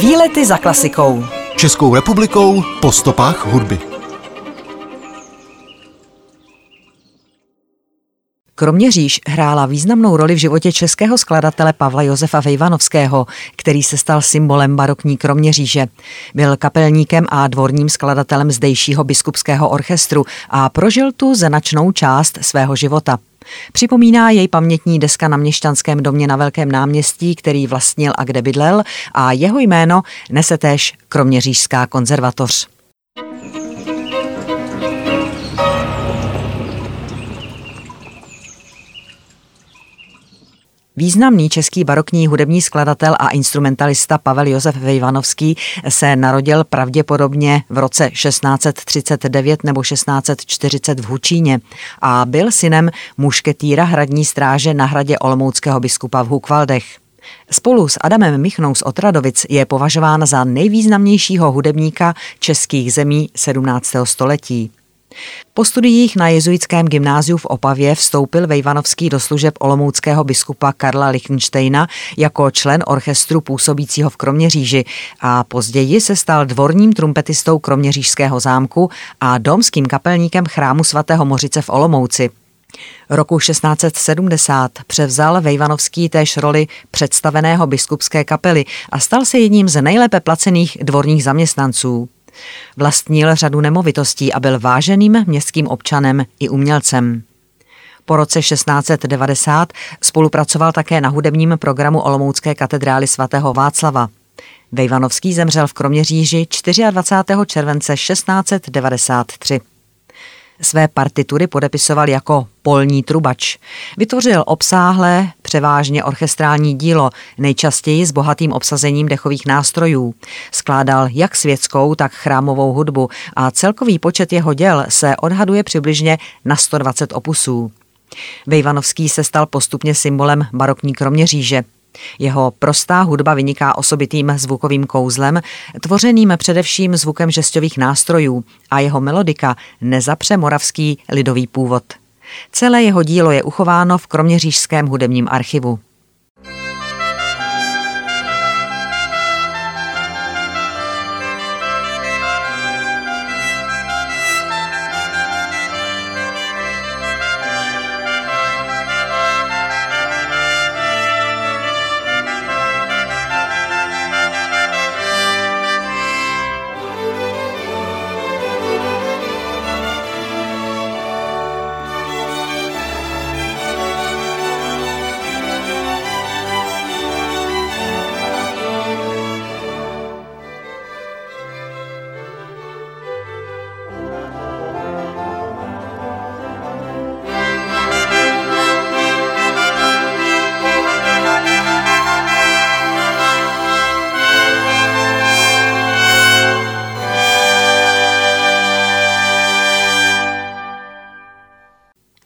Výlety za klasikou. Českou republikou po stopách hudby. Kroměříž hrála významnou roli v životě českého skladatele Pavla Josefa Vejvanovského, který se stal symbolem barokní Kroměříže. Byl kapelníkem a dvorním skladatelem zdejšího biskupského orchestru a prožil tu značnou část svého života. Připomíná jej pamětní deska na měšťanském domě na Velkém náměstí, který vlastnil a kde bydlel a jeho jméno nese též Kroměřížská konzervatoř. Významný český barokní hudební skladatel a instrumentalista Pavel Josef Vejvanovský se narodil pravděpodobně v roce 1639 nebo 1640 v Hučíně a byl synem mušketýra hradní stráže na hradě Olomouckého biskupa v Hukvaldech. Spolu s Adamem Michnou z Otradovic je považován za nejvýznamnějšího hudebníka českých zemí 17. století. Po studiích na jezuitském gymnáziu v Opavě vstoupil Vejvanovský do služeb olomouckého biskupa Karla Lichtensteina jako člen orchestru působícího v Kroměříži a později se stal dvorním trumpetistou Kroměřížského zámku a domským kapelníkem chrámu svatého Mořice v Olomouci. Roku 1670 převzal Vejvanovský též roli představeného biskupské kapely a stal se jedním z nejlépe placených dvorních zaměstnanců. Vlastnil řadu nemovitostí a byl váženým městským občanem i umělcem. Po roce 1690 spolupracoval také na hudebním programu Olomoucké katedrály svatého Václava. Vejvanovský zemřel v Kroměříži 24. července 1693. Své partitury podepisoval jako polní trubač. Vytvořil obsáhlé, převážně orchestrální dílo, nejčastěji s bohatým obsazením dechových nástrojů. Skládal jak světskou, tak chrámovou hudbu a celkový počet jeho děl se odhaduje přibližně na 120 opusů. Vejvanovský se stal postupně symbolem barokní kroměříže. Jeho prostá hudba vyniká osobitým zvukovým kouzlem, tvořeným především zvukem žestových nástrojů a jeho melodika nezapře moravský lidový původ. Celé jeho dílo je uchováno v Kroměřížském hudebním archivu.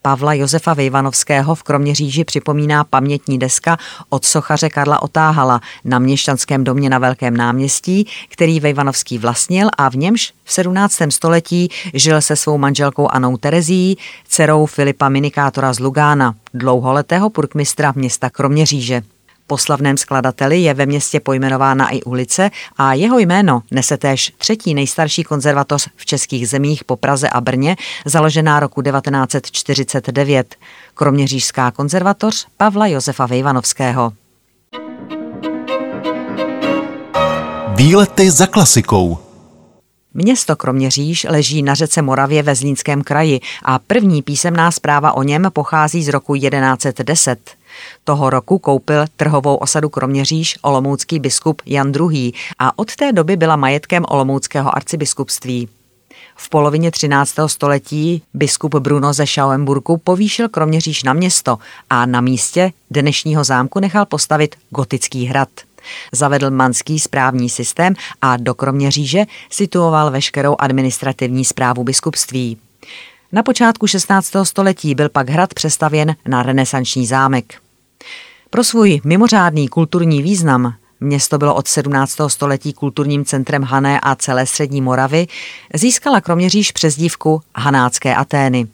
Pavla Josefa Vejvanovského v Kroměříži připomíná pamětní deska od sochaře Karla Otáhala na Měšťanském domě na Velkém náměstí, který Vejvanovský vlastnil a v němž v 17. století žil se svou manželkou Anou Terezí, dcerou Filipa Minikátora z Lugána, dlouholetého purkmistra města Kroměříže. Po slavném skladateli je ve městě pojmenována i ulice a jeho jméno nese též třetí nejstarší konzervatoř v českých zemích po Praze a Brně, založená roku 1949. Kroměřížská konzervatoř Pavla Josefa Vejvanovského. Výlety za klasikou. Město Kroměříž leží na řece Moravě ve Zlínském kraji a první písemná zpráva o něm pochází z roku 1110. Toho roku koupil trhovou osadu Kroměříž olomoucký biskup Jan II. a od té doby byla majetkem olomouckého arcibiskupství. V polovině 13. století biskup Bruno ze Schauenburgu povýšil Kroměříž na město a na místě dnešního zámku nechal postavit gotický hrad. Zavedl manský správní systém a do Kroměříže situoval veškerou administrativní zprávu biskupství. Na počátku 16. století byl pak hrad přestavěn na renesanční zámek. Pro svůj mimořádný kulturní význam Město bylo od 17. století kulturním centrem Hané a celé střední Moravy, získala Kroměříž přezdívku Hanácké Atény.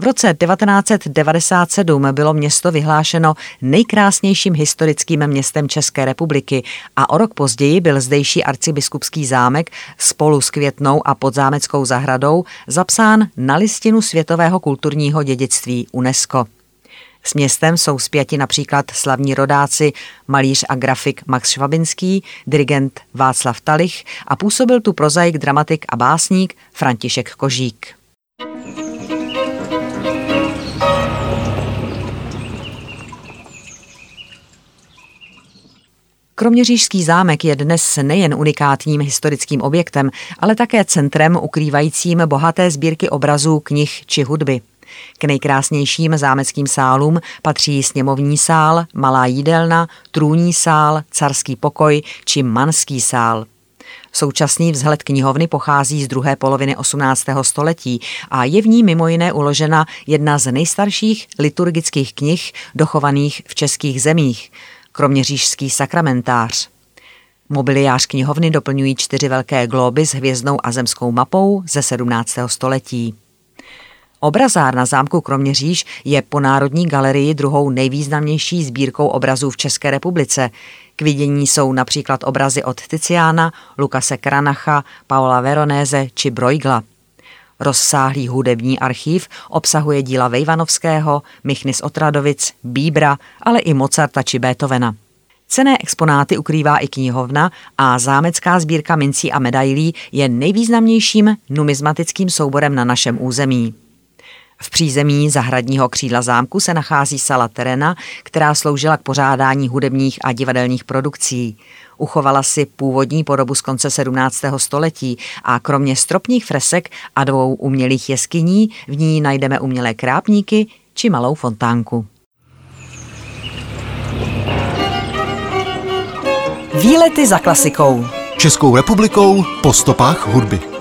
V roce 1997 bylo město vyhlášeno nejkrásnějším historickým městem České republiky a o rok později byl zdejší arcibiskupský zámek spolu s Květnou a podzámeckou zahradou zapsán na listinu světového kulturního dědictví UNESCO. S městem jsou zpěti například slavní rodáci, malíř a grafik Max Švabinský, dirigent Václav Talich a působil tu prozaik, dramatik a básník František Kožík. Kroměřížský zámek je dnes nejen unikátním historickým objektem, ale také centrem ukrývajícím bohaté sbírky obrazů, knih či hudby. K nejkrásnějším zámeckým sálům patří sněmovní sál, malá jídelna, trůní sál, carský pokoj či manský sál. Současný vzhled knihovny pochází z druhé poloviny 18. století a je v ní mimo jiné uložena jedna z nejstarších liturgických knih dochovaných v českých zemích, kroměřížský sakramentář. Mobiliář knihovny doplňují čtyři velké globy s hvězdnou a zemskou mapou ze 17. století. Obrazárna zámku Kroměříž je po Národní galerii druhou nejvýznamnější sbírkou obrazů v České republice. K vidění jsou například obrazy od Tiziana, Lukase Kranacha, Paula Veronese či Bruegla. Rozsáhlý hudební archív obsahuje díla Vejvanovského, Michny z Otradovic, Bíbra, ale i Mozarta či Beethovena. Cené exponáty ukrývá i knihovna a zámecká sbírka mincí a medailí je nejvýznamnějším numizmatickým souborem na našem území. V přízemí zahradního křídla zámku se nachází sala terena, která sloužila k pořádání hudebních a divadelních produkcí. Uchovala si původní podobu z konce 17. století a kromě stropních fresek a dvou umělých jeskyní v ní najdeme umělé krápníky či malou fontánku. Výlety za klasikou. Českou republikou po stopách hudby.